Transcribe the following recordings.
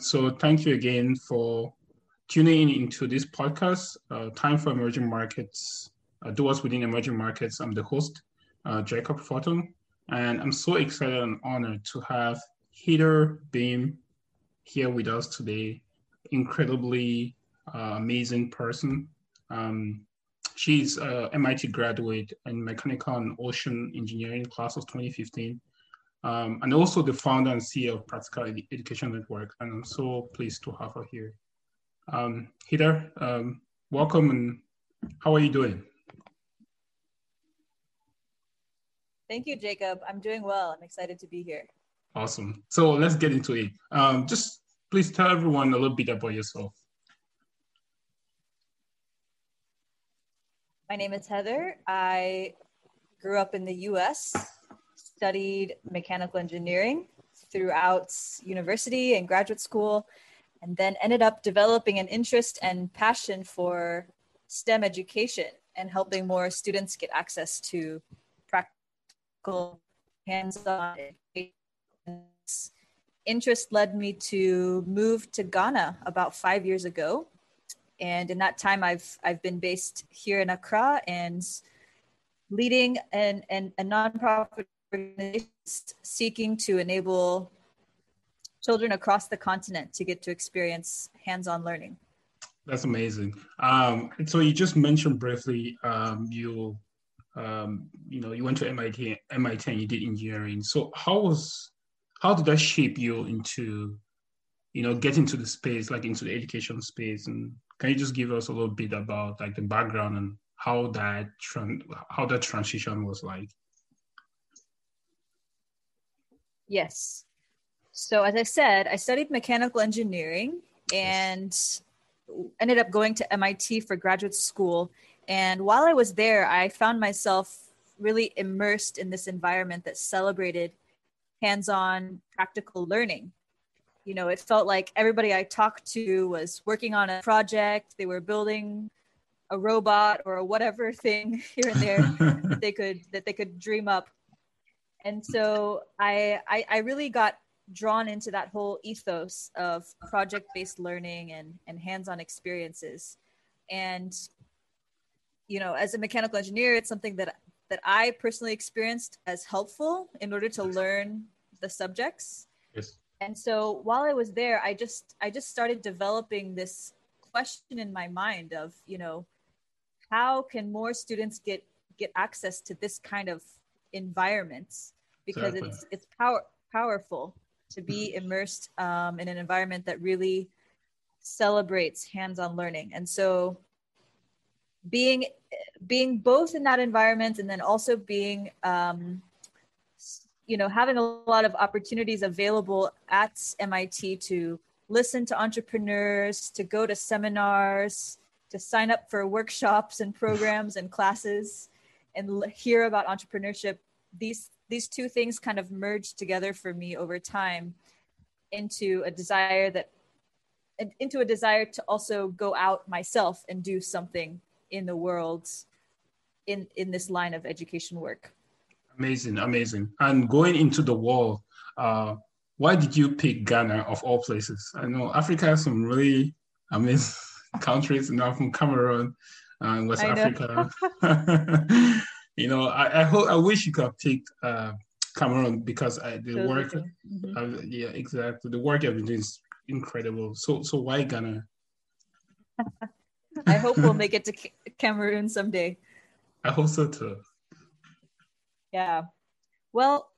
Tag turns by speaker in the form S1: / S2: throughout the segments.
S1: so thank you again for tuning in into this podcast, uh, Time for Emerging Markets, uh, Do What's Within Emerging Markets. I'm the host, uh, Jacob Fortune, and I'm so excited and honored to have Heather Beem here with us today. Incredibly uh, amazing person. Um, she's a MIT graduate in Mechanical and Ocean Engineering class of 2015 um, and also the founder and CEO of Practical Education Network. And I'm so pleased to have her here. Um, Heather, um, welcome and how are you doing?
S2: Thank you, Jacob. I'm doing well. I'm excited to be here.
S1: Awesome. So let's get into it. Um, just please tell everyone a little bit about yourself.
S2: My name is Heather. I grew up in the US studied mechanical engineering throughout university and graduate school, and then ended up developing an interest and passion for STEM education and helping more students get access to practical hands-on interest led me to move to Ghana about five years ago. And in that time, I've, I've been based here in Accra and leading an, an, a nonprofit organizations seeking to enable children across the continent to get to experience hands-on learning.
S1: That's amazing. Um, so you just mentioned briefly um, you um, you know you went to MIT MIT and you did engineering. So how was how did that shape you into you know get into the space like into the education space and can you just give us a little bit about like the background and how that how that transition was like?
S2: Yes. So, as I said, I studied mechanical engineering and ended up going to MIT for graduate school. And while I was there, I found myself really immersed in this environment that celebrated hands on practical learning. You know, it felt like everybody I talked to was working on a project, they were building a robot or whatever thing here and there that they could that they could dream up and so I, I, I really got drawn into that whole ethos of project-based learning and and hands-on experiences. And you know as a mechanical engineer it's something that that i personally experienced as helpful in order to learn the subjects.
S1: Yes.
S2: And so while i was there i just i just started developing this question in my mind of you know how can more students get get access to this kind of environments because exactly. it's it's power powerful to be immersed um, in an environment that really celebrates hands-on learning and so being being both in that environment and then also being um, you know having a lot of opportunities available at mit to listen to entrepreneurs to go to seminars to sign up for workshops and programs and classes and hear about entrepreneurship these these two things kind of merged together for me over time into a desire that into a desire to also go out myself and do something in the world in in this line of education work.
S1: Amazing amazing. And going into the world uh why did you pick ghana of all places? I know africa has some really amazing countries now from cameroon and west africa you know, I, I hope I wish you could have picked uh, Cameroon because I, the work, mm-hmm. uh, yeah, exactly. The work I've been doing is incredible. So, so why Ghana?
S2: I hope we'll make it to Cameroon someday.
S1: I hope so too.
S2: Yeah. Well,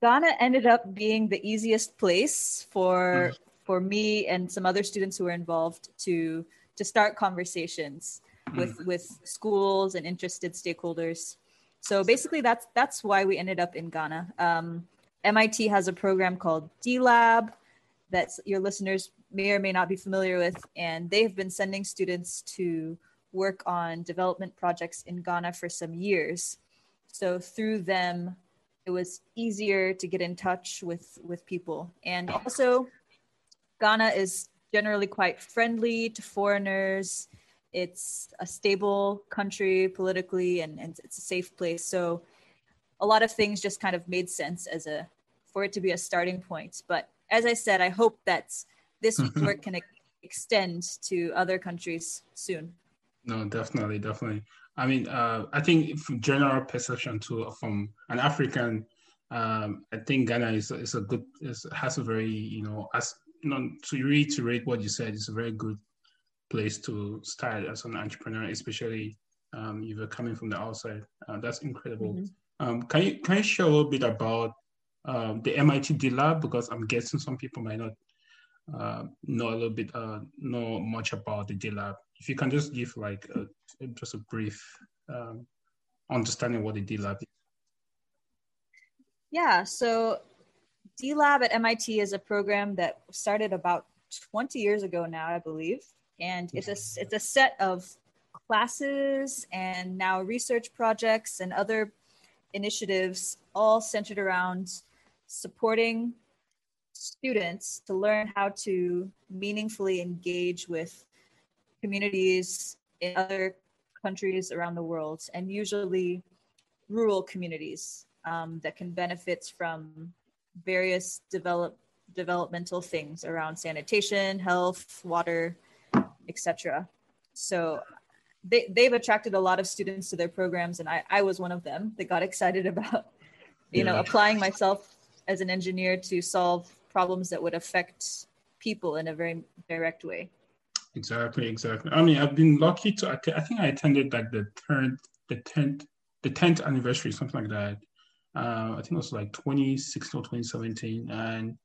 S2: Ghana ended up being the easiest place for mm. for me and some other students who were involved to to start conversations with mm. with schools and interested stakeholders. So basically, that's that's why we ended up in Ghana. Um, MIT has a program called D Lab that your listeners may or may not be familiar with, and they have been sending students to work on development projects in Ghana for some years. So through them, it was easier to get in touch with with people, and also Ghana is generally quite friendly to foreigners it's a stable country politically and, and it's a safe place so a lot of things just kind of made sense as a for it to be a starting point but as i said i hope that this work can extend to other countries soon.
S1: No, definitely, definitely. I mean, uh, I think from general perception too, from an African, um, I think Ghana is, is a good, is, has a very, you know, as you know, to reiterate what you said, it's a very good place to start as an entrepreneur, especially um, if you're coming from the outside. Uh, that's incredible. Mm-hmm. Um, can you can you share a little bit about um, the MIT D Lab because I'm guessing some people might not uh, know a little bit, uh, know much about the D Lab. If you can just give like a, just a brief um, understanding what the D Lab is.
S2: Yeah, so D Lab at MIT is a program that started about 20 years ago now, I believe, and it's a it's a set of classes and now research projects and other initiatives all centered around supporting students to learn how to meaningfully engage with communities in other countries around the world and usually rural communities um, that can benefit from various develop, developmental things around sanitation health water etc so they, they've attracted a lot of students to their programs and I, I was one of them that got excited about you yeah. know applying myself as an engineer to solve problems that would affect people in a very direct way.
S1: Exactly, exactly. I mean, I've been lucky to. I think I attended like the tenth, the tenth, the tenth anniversary, something like that. Uh, I think it was like 2016 or 2017, and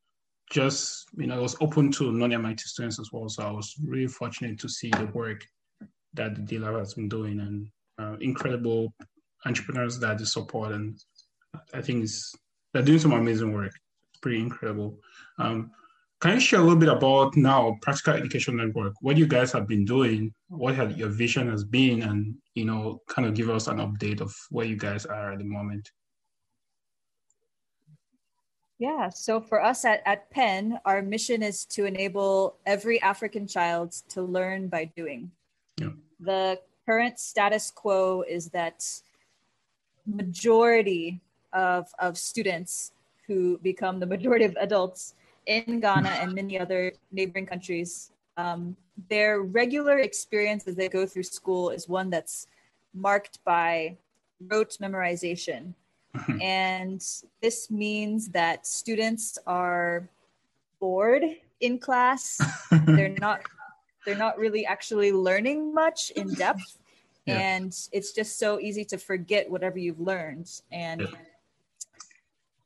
S1: just you know, it was open to non-MIT students as well. So I was really fortunate to see the work that the D Lab has been doing, and uh, incredible entrepreneurs that they support, and I think it's they're doing some amazing work. It's pretty incredible. Um, can you share a little bit about now Practical Education Network? What you guys have been doing, what have your vision has been, and you know, kind of give us an update of where you guys are at the moment.
S2: Yeah, so for us at, at PEN, our mission is to enable every African child to learn by doing. Yeah. The current status quo is that majority of, of students who become the majority of adults in Ghana and many other neighboring countries, um, their regular experience as they go through school is one that's marked by rote memorization. Mm-hmm. and this means that students are bored in class. they're not they're not really actually learning much in depth. Yeah. And it's just so easy to forget whatever you've learned. And yeah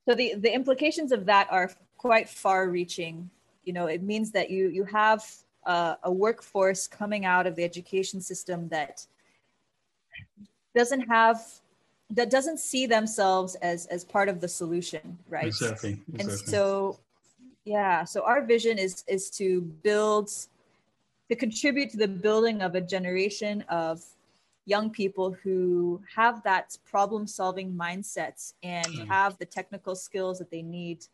S2: so the the implications of that are quite far reaching you know it means that you you have a, a workforce coming out of the education system that doesn't have that doesn't see themselves as as part of the solution right
S1: exactly, exactly.
S2: and so yeah so our vision is is to build to contribute to the building of a generation of young people who have that problem solving mindset and mm. have the technical skills that they need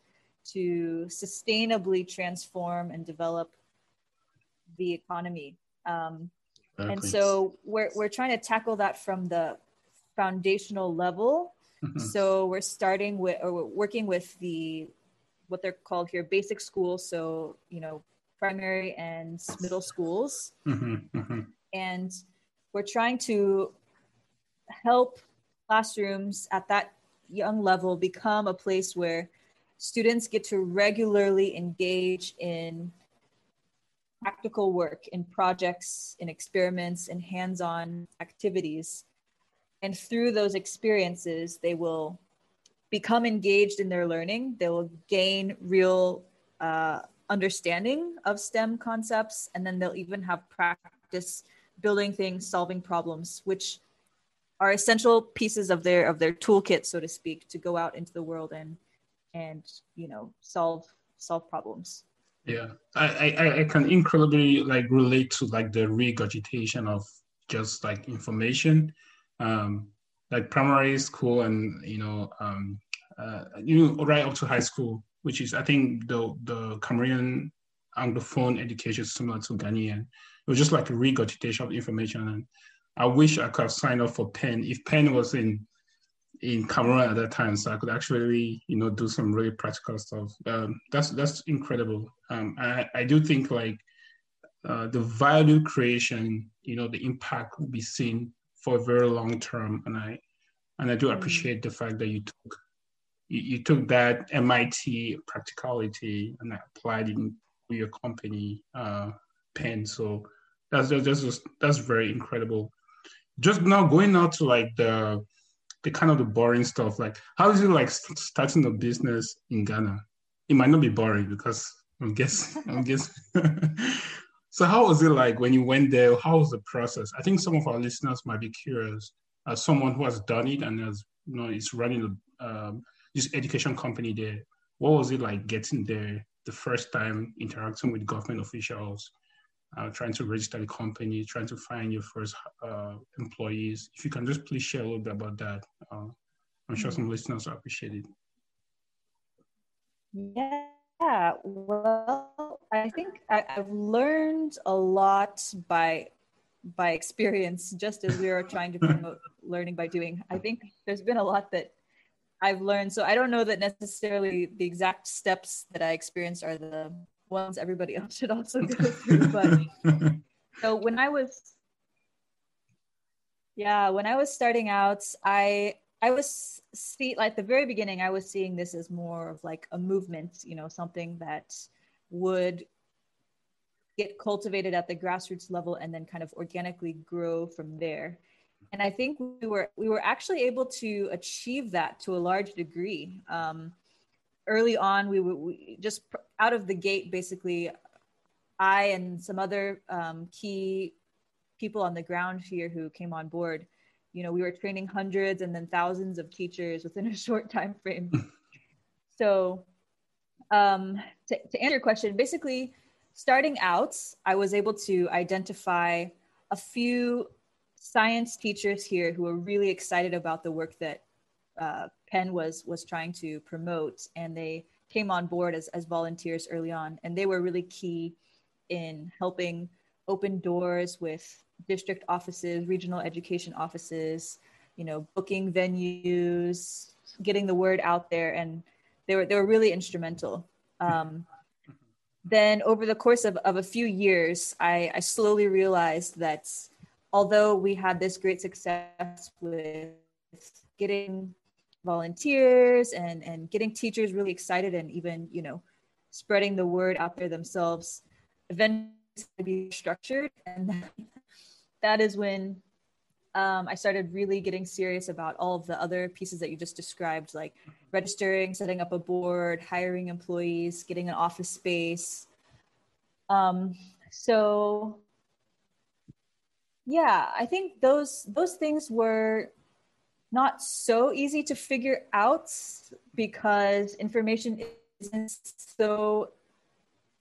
S2: to sustainably transform and develop the economy. Um, and so we're, we're trying to tackle that from the foundational level. Mm-hmm. So we're starting with, or we're working with the, what they're called here, basic schools. So, you know, primary and middle schools. Mm-hmm. Mm-hmm. And we're trying to help classrooms at that young level become a place where students get to regularly engage in practical work, in projects, in experiments, in hands on activities. And through those experiences, they will become engaged in their learning. They will gain real uh, understanding of STEM concepts, and then they'll even have practice building things, solving problems, which are essential pieces of their of their toolkit, so to speak, to go out into the world and and you know solve solve problems.
S1: Yeah, I I, I can incredibly like relate to like the regurgitation of just like information, um, like primary school and you know um, uh, you know right up to high school, which is I think the the Cameroonian anglophone education is similar to Ghanaian it was just like a regurgitation of information. And I wish I could have signed up for PEN if PEN was in in Cameroon at that time, so I could actually, you know, do some really practical stuff. Um, that's that's incredible. Um, I, I do think like uh, the value creation, you know, the impact will be seen for a very long term. And I and I do mm-hmm. appreciate the fact that you took you, you took that MIT practicality and applied it in your company uh, PEN. So that's that's just, that's very incredible. Just now going out to like the the kind of the boring stuff. Like how is it like starting a business in Ghana? It might not be boring because I'm guessing. I'm guessing. so how was it like when you went there? How was the process? I think some of our listeners might be curious. As someone who has done it and has you know is running um, this education company there, what was it like getting there the first time interacting with government officials? uh, trying to register the company, trying to find your first uh, employees. If you can just please share a little bit about that, uh, I'm sure some listeners appreciate it.
S2: Yeah, well, I think I, have learned a lot by by experience, just as we are trying to promote learning by doing. I think there's been a lot that I've learned. So I don't know that necessarily the exact steps that I experienced are the ones everybody else should also go through. But so when I was, yeah, when I was starting out, I I was see like the very beginning, I was seeing this as more of like a movement, you know, something that would get cultivated at the grassroots level and then kind of organically grow from there. And I think we were we were actually able to achieve that to a large degree. Um, early on, we were just out of the gate, basically, I and some other um, key people on the ground here who came on board, you know, we were training hundreds and then thousands of teachers within a short time frame. so, um, to, to answer your question, basically, starting out, I was able to identify a few science teachers here who were really excited about the work that uh, PEN was was trying to promote, and they came on board as, as volunteers early on, and they were really key in helping open doors with district offices, regional education offices, you know, booking venues, getting the word out there, and they were they were really instrumental. Um, then over the course of, of a few years, I, I slowly realized that although we had this great success with getting volunteers and and getting teachers really excited and even you know spreading the word out there themselves eventually be structured and that is when um, I started really getting serious about all of the other pieces that you just described, like registering, setting up a board, hiring employees, getting an office space. Um, so, yeah, I think those those things were not so easy to figure out because information isn't so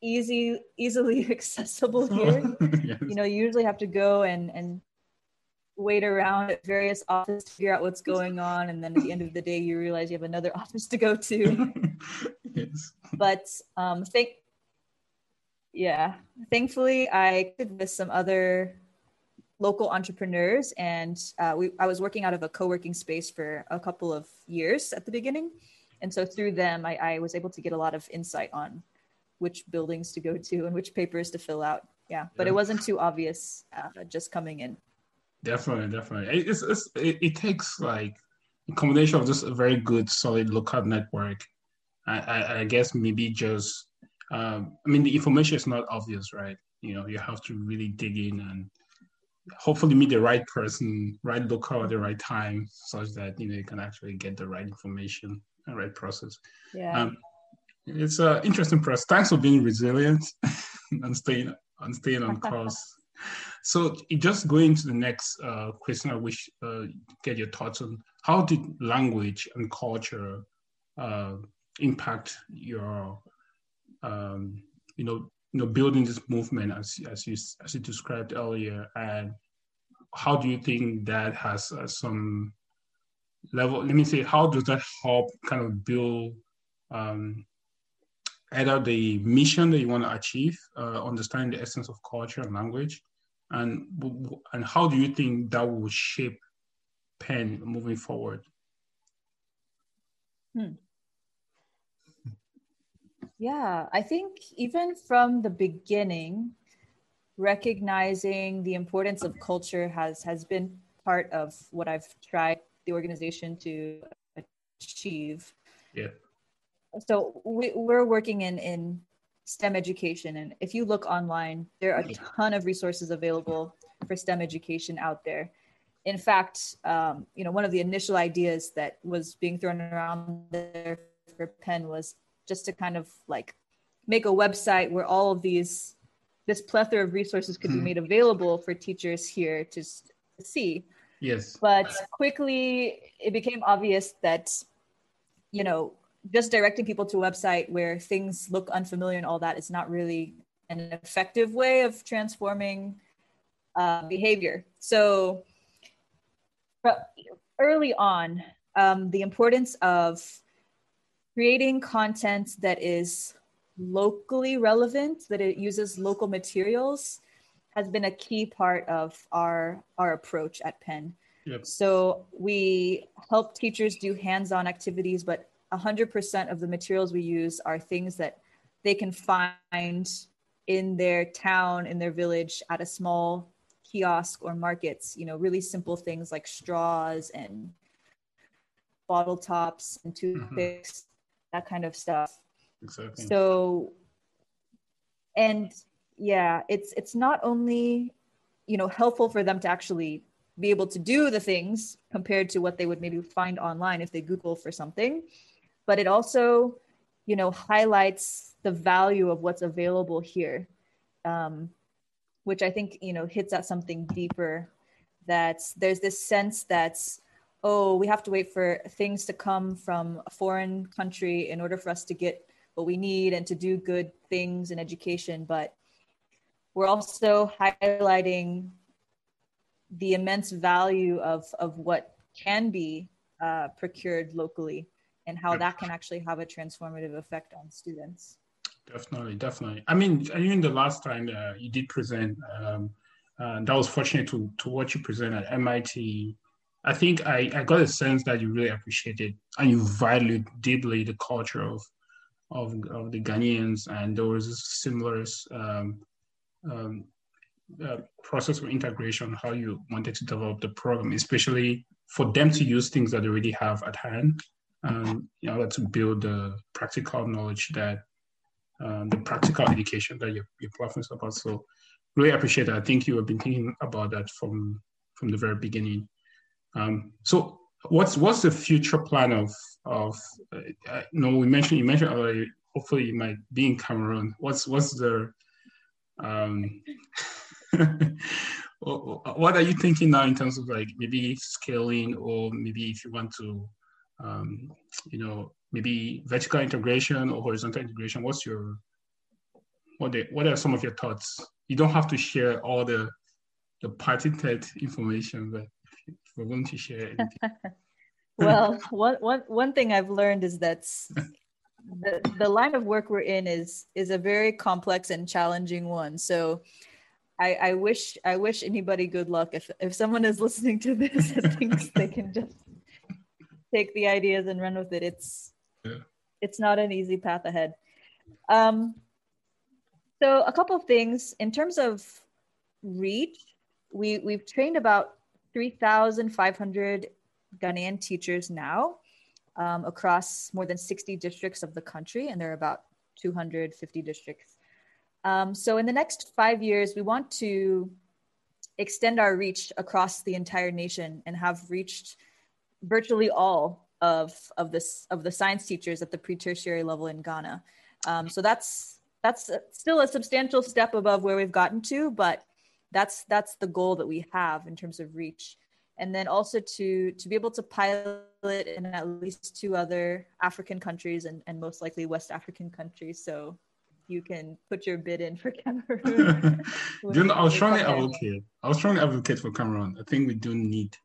S2: easy easily accessible here yes. you know you usually have to go and and wait around at various offices to figure out what's going on and then at the end of the day you realize you have another office to go to yes. but um think yeah thankfully i did with some other local entrepreneurs and uh, we, i was working out of a co-working space for a couple of years at the beginning and so through them I, I was able to get a lot of insight on which buildings to go to and which papers to fill out yeah but yeah. it wasn't too obvious uh, just coming in
S1: definitely definitely it's, it's it, it, takes like a combination of just a very good solid local network i i, I guess maybe just um, i mean the information is not obvious right you know you have to really dig in and hopefully meet the right person, right local at the right time, such that you know you can actually get the right information and right process.
S2: Yeah. Um,
S1: it's an interesting process. Thanks for being resilient and staying and staying on course. so just going to the next uh, question, I wish uh, get your thoughts on how did language and culture uh, impact your, um, you know, you know building this movement as as you as you described earlier and how do you think that has uh, some level let me say how does that help kind of build um, either the mission that you want to achieve uh, understanding the essence of culture and language and and how do you think that will shape PEN moving forward
S2: hmm. Yeah, I think even from the beginning, recognizing the importance of culture has has been part of what I've tried the organization to achieve.
S1: Yeah.
S2: So we, we're working in in STEM education, and if you look online, there are a ton of resources available for STEM education out there. In fact, um, you know, one of the initial ideas that was being thrown around there for PEN was just to kind of like make a website where all of these this plethora of resources could be hmm. made available for teachers here to, to see.
S1: Yes.
S2: But quickly it became obvious that, you know, just directing people to a website where things look unfamiliar and all that is not really an effective way of transforming uh, behavior. So early on, um, the importance of creating content that is locally relevant, that it uses local materials, has been a key part of our our approach at PEN. Yep. So we help teachers do hands-on activities, but 100% of the materials we use are things that they can find in their town, in their village, at a small kiosk or markets. You know, really simple things like straws and bottle tops and mm-hmm. toothpicks, mm-hmm. that kind of stuff.
S1: Exactly.
S2: So, and yeah, it's it's not only you know helpful for them to actually be able to do the things compared to what they would maybe find online if they Google for something, but it also you know highlights the value of what's available here, um, which I think you know hits at something deeper. That there's this sense that's oh we have to wait for things to come from a foreign country in order for us to get what we need and to do good things in education, but we're also highlighting the immense value of, of what can be uh, procured locally and how that can actually have a transformative effect on students.
S1: Definitely, definitely. I mean, even the last time uh, you did present, um, uh, that was fortunate to, to watch you present at MIT. I think I, I got a sense that you really appreciated and you valued deeply the culture of of, of the Ghanaians, and there was a similar um, um, uh, process of integration, how you wanted to develop the program, especially for them to use things that they already have at hand, um, in order to build the practical knowledge that uh, the practical education that your, your platform is about. So really appreciate that. I think you have been thinking about that from from the very beginning. Um, so what's what's the future plan of of uh, uh no we mentioned you mentioned already hopefully you might be in cameroon what's what's the um what are you thinking now in terms of like maybe scaling or maybe if you want to um you know maybe vertical integration or horizontal integration what's your what what are some of your thoughts you don't have to share all the the patented information but if we're going to share
S2: well, one, one, one thing I've learned is that the, the line of work we're in is is a very complex and challenging one. So I, I wish I wish anybody good luck. If if someone is listening to this and thinks they can just take the ideas and run with it, it's yeah. it's not an easy path ahead. Um, so a couple of things in terms of reach, we we've trained about three thousand five hundred Ghanaian teachers now um, across more than 60 districts of the country, and there are about 250 districts. Um, so, in the next five years, we want to extend our reach across the entire nation and have reached virtually all of of this of the science teachers at the pre-tertiary level in Ghana. Um, so that's that's still a substantial step above where we've gotten to, but that's that's the goal that we have in terms of reach and then also to to be able to pilot in at least two other African countries and, and most likely West African countries. So you can put your bid in for Cameroon.
S1: you know, I'll strongly advocate. I was trying to advocate for Cameroon. I think we do need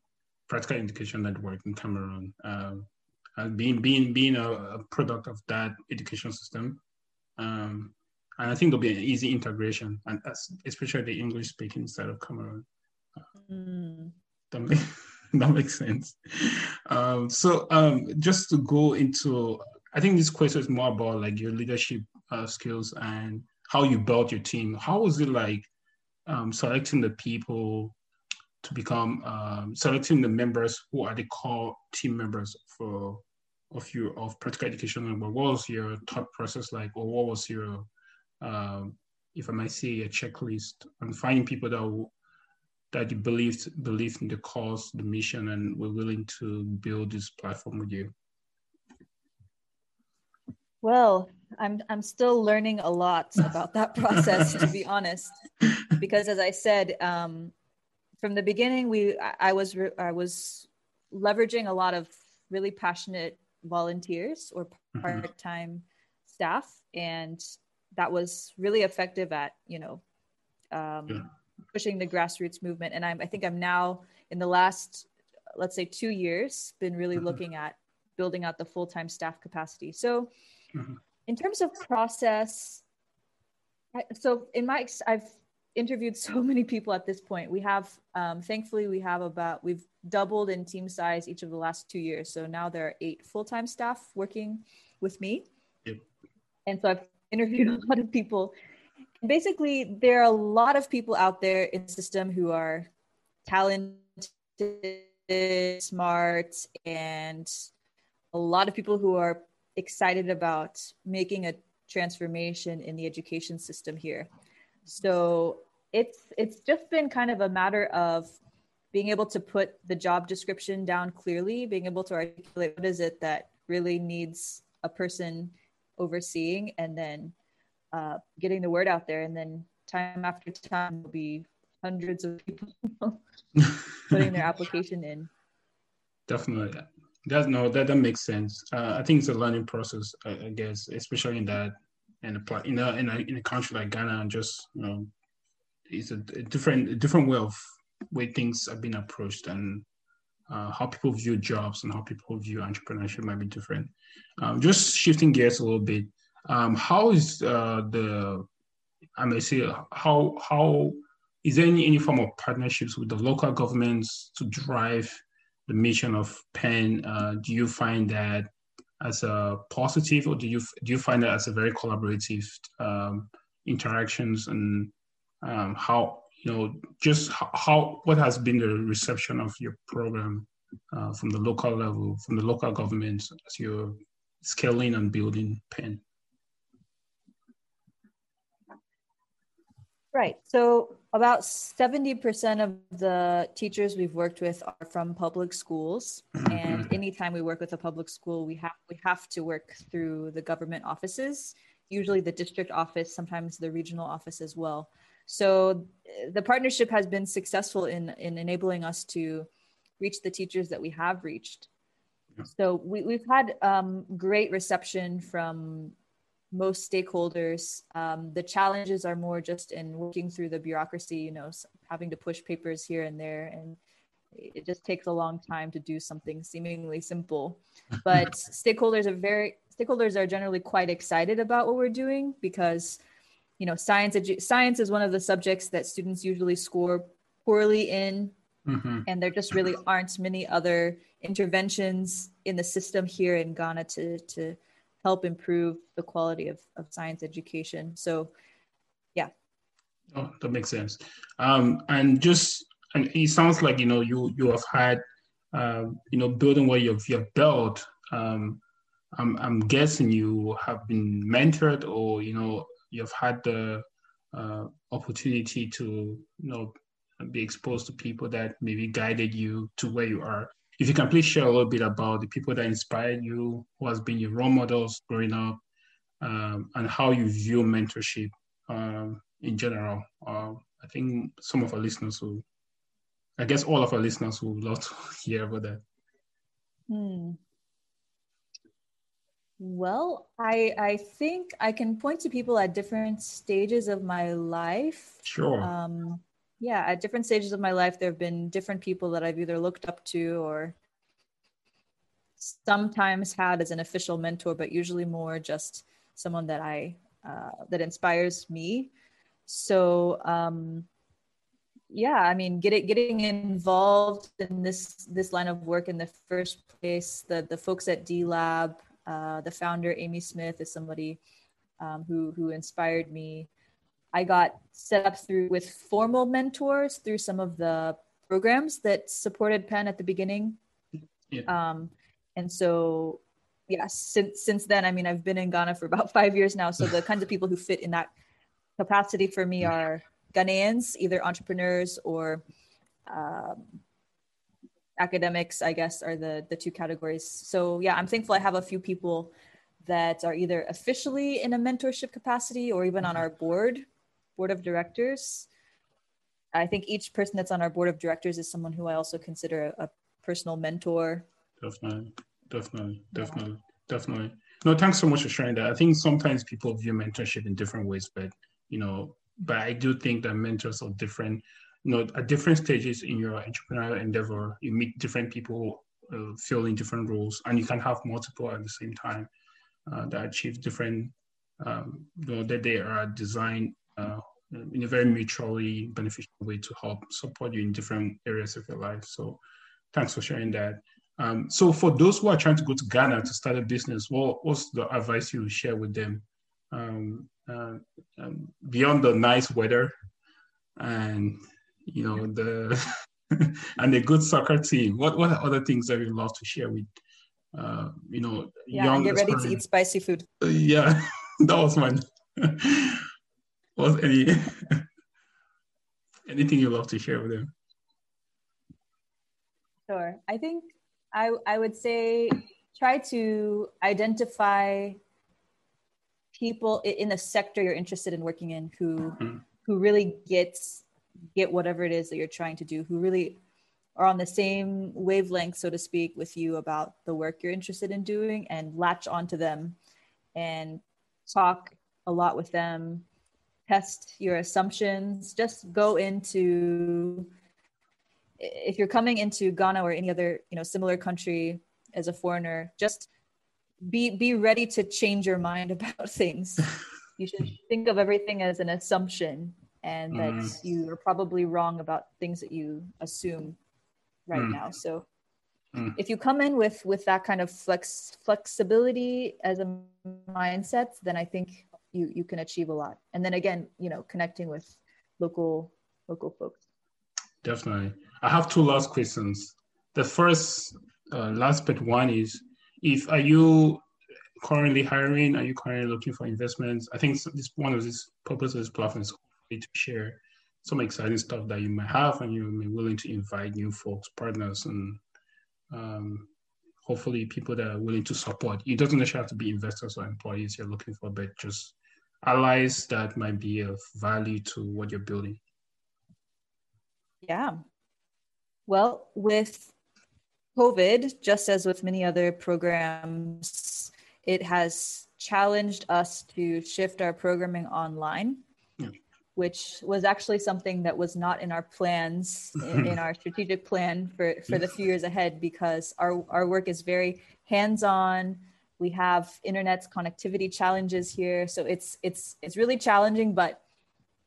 S1: practical education network in Cameroon. Um, and being being being a, a, product of that education system, um, and I think there'll be an easy integration, and especially the English speaking side of Cameroon. Mm. That, make, that makes sense. Um, so um, just to go into, I think this question is more about like your leadership uh, skills and how you built your team. How was it like um, selecting the people to become um, selecting the members who are the core team members for of your of practical education? What was your thought process like, or what was your um, if I might say, a checklist and finding people that that you believed believed in the cause, the mission, and were willing to build this platform with you.
S2: Well, I'm I'm still learning a lot about that process, to be honest, because as I said, um, from the beginning, we I, I was I was leveraging a lot of really passionate volunteers or mm-hmm. part-time mm-hmm. staff and that was really effective at you know um, yeah. pushing the grassroots movement and I'm, i think i'm now in the last let's say two years been really mm-hmm. looking at building out the full-time staff capacity so mm-hmm. in terms of process I, so in my i've interviewed so many people at this point we have um, thankfully we have about we've doubled in team size each of the last two years so now there are eight full-time staff working with me yep. and so i've interviewed a lot of people. Basically, there are a lot of people out there in the system who are talented, smart, and a lot of people who are excited about making a transformation in the education system here. So it's it's just been kind of a matter of being able to put the job description down clearly, being able to articulate what is it that really needs a person overseeing and then uh, getting the word out there. And then time after time will be hundreds of people putting their application in.
S1: Definitely. That no that, that makes sense. Uh, i think it's a learning process I, I, guess especially in that in a in a, in a in a country like ghana and just you know it's a, a different a different way of way things have been approached and uh, how people view jobs and how people view entrepreneurship might be different. Um, just shifting gears a little bit, um, how is uh, the I may say how how is there any, any form of partnerships with the local governments to drive the mission of PEN? Uh, do you find that as a positive, or do you do you find that as a very collaborative um, interactions and um, how you know, just how what has been the reception of your program uh, from the local level, from the local government as you're scaling and building PEN?
S2: Right. So about 70% of the teachers we've worked with are from public schools. And anytime we work with a public school, we have we have to work through the government offices, usually the district office, sometimes the regional office as well. So the partnership has been successful in, in enabling us to reach the teachers that we have reached. So we, we've had um, great reception from most stakeholders. Um, the challenges are more just in working through the bureaucracy, you know, having to push papers here and there. And it just takes a long time to do something seemingly simple. But stakeholders are very, stakeholders are generally quite excited about what we're doing because you know science edu- science is one of the subjects that students usually score poorly in mm-hmm. and there just really aren't many other interventions in the system here in ghana to to help improve the quality of, of science education. So yeah.
S1: Oh, that makes sense. Um, and just and it sounds like you know you you have had um, you know building what you've, you've built um, I'm, I'm guessing you have been mentored or you know you've had the uh, opportunity to you know be exposed to people that maybe guided you to where you are. If you can please share a little bit about the people that inspired you, who has been your role models growing up, um, and how you view mentorship um, in general. Uh, I think some of our listeners will, I guess all of our listeners will love to hear about that.
S2: Hmm. Well, I I think I can point to people at different stages of my life.
S1: Sure.
S2: Um, yeah, at different stages of my life, there have been different people that I've either looked up to or sometimes had as an official mentor, but usually more just someone that I uh, that inspires me. So um, yeah, I mean, getting getting involved in this this line of work in the first place, the the folks at D Lab, uh, the founder, Amy Smith, is somebody um, who who inspired me. I got set up through with formal mentors through some of the programs that supported PEN at the beginning. Yeah. Um, and so, yeah, since since then, I mean, I've been in Ghana for about five years now. So the kinds of people who fit in that capacity for me are Ghanaians, either entrepreneurs or um, academics, I guess, are the the two categories. So yeah, I'm thankful I have a few people that are either officially in a mentorship capacity or even on our board, board of directors. I think each person that's on our board of directors is someone who I also consider a, a personal mentor.
S1: Definitely, definitely, definitely, yeah. definitely. No, thanks so much for sharing that. I think sometimes people view mentorship in different ways, but you know, but I do think that mentors are different you know, at different stages in your entrepreneurial endeavor, you meet different people uh, filling different roles, and you can have multiple at the same time uh, that achieve different, um, you know, that they are designed uh, in a very mutually beneficial way to help support you in different areas of your life. So, thanks for sharing that. Um, so, for those who are trying to go to Ghana to start a business, what, what's the advice you share with them um, uh, um, beyond the nice weather and you know the and a good soccer team. What what other things that you love to share with uh, you know
S2: yeah, young get ready to eat spicy food.
S1: Uh, yeah, that was mine. was any anything you love to share with them?
S2: Sure. I think I I would say try to identify people in the sector you're interested in working in who mm-hmm. who really gets get whatever it is that you're trying to do, who really are on the same wavelength, so to speak, with you about the work you're interested in doing and latch onto them and talk a lot with them, test your assumptions, just go into if you're coming into Ghana or any other, you know, similar country as a foreigner, just be be ready to change your mind about things. you should think of everything as an assumption and that mm. you are probably wrong about things that you assume right mm. now so mm. if you come in with with that kind of flex flexibility as a mindset then i think you you can achieve a lot. And then again you know connecting with local local folks.
S1: Definitely. I have two last questions. The first uh, last but one is if are you currently hiring? Are you currently looking for investments? I think this one of this purpose of this platform is to share some exciting stuff that you might have and you may be willing to invite new folks, partners, and um, hopefully people that are willing to support. It doesn't necessarily have to be investors or employees you're looking for, but just allies that might be of value to what you're building.
S2: Yeah. Well, with COVID, just as with many other programs, it has challenged us to shift our programming online which was actually something that was not in our plans in, in, our strategic plan for, for the few years ahead because our, our work is very hands-on we have internet connectivity challenges here. So it's it's it's really challenging but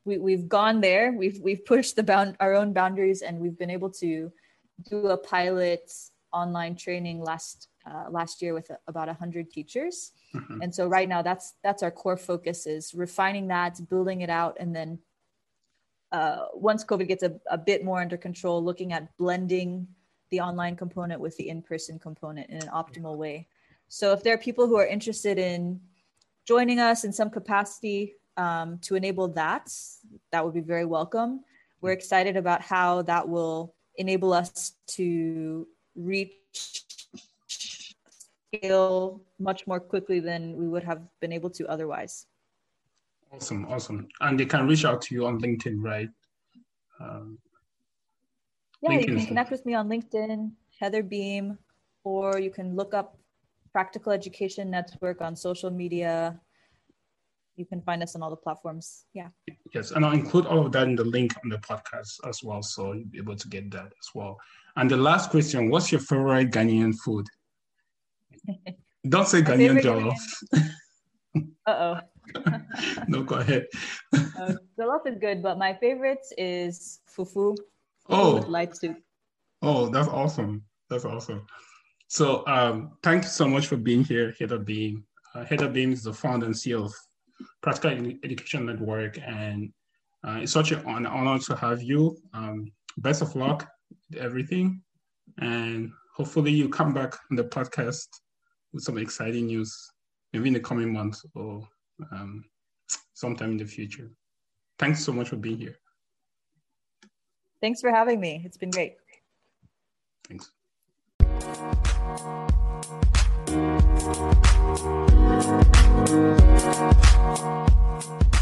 S2: we, we've gone there. We've we've pushed the bound our own boundaries and we've been able to do a pilot online training last uh, last year with about 100 teachers. Mm-hmm. and so right now that's that's our core focus is refining that building it out and then uh, once covid gets a, a bit more under control looking at blending the online component with the in-person component in an optimal way so if there are people who are interested in joining us in some capacity um, to enable that that would be very welcome we're excited about how that will enable us to reach scale much more quickly than we would have been able to otherwise.
S1: Awesome, awesome. And they can reach out to you on LinkedIn, right? Um,
S2: yeah, LinkedIn. you can connect with me on LinkedIn, Heather Beem, or you can look up Practical Education Network on social media. You can find us on all the platforms. Yeah.
S1: Yes, and I'll include all of that in the link on the podcast as well, so you'll be able to get that as well. And the last question: What's your favorite Ghanaian food? Don't say Ghanaian jollof.
S2: uh
S1: oh. no, go ahead.
S2: uh, jollof is good, but my favorite is fufu.
S1: Oh,
S2: with light soup.
S1: Oh, that's awesome. That's awesome. So, um, thank you so much for being here, Heather Beem. Uh, Heather Beem is the founder and CEO of Practical Education Network, and uh, it's such an honor to have you. Um, best of luck with everything, and hopefully you come back on the podcast with some exciting news, maybe in the coming months or um, sometime in the future. Thanks so much for being here.
S2: Thanks for having me. It's been great.
S1: Thanks. Thank you.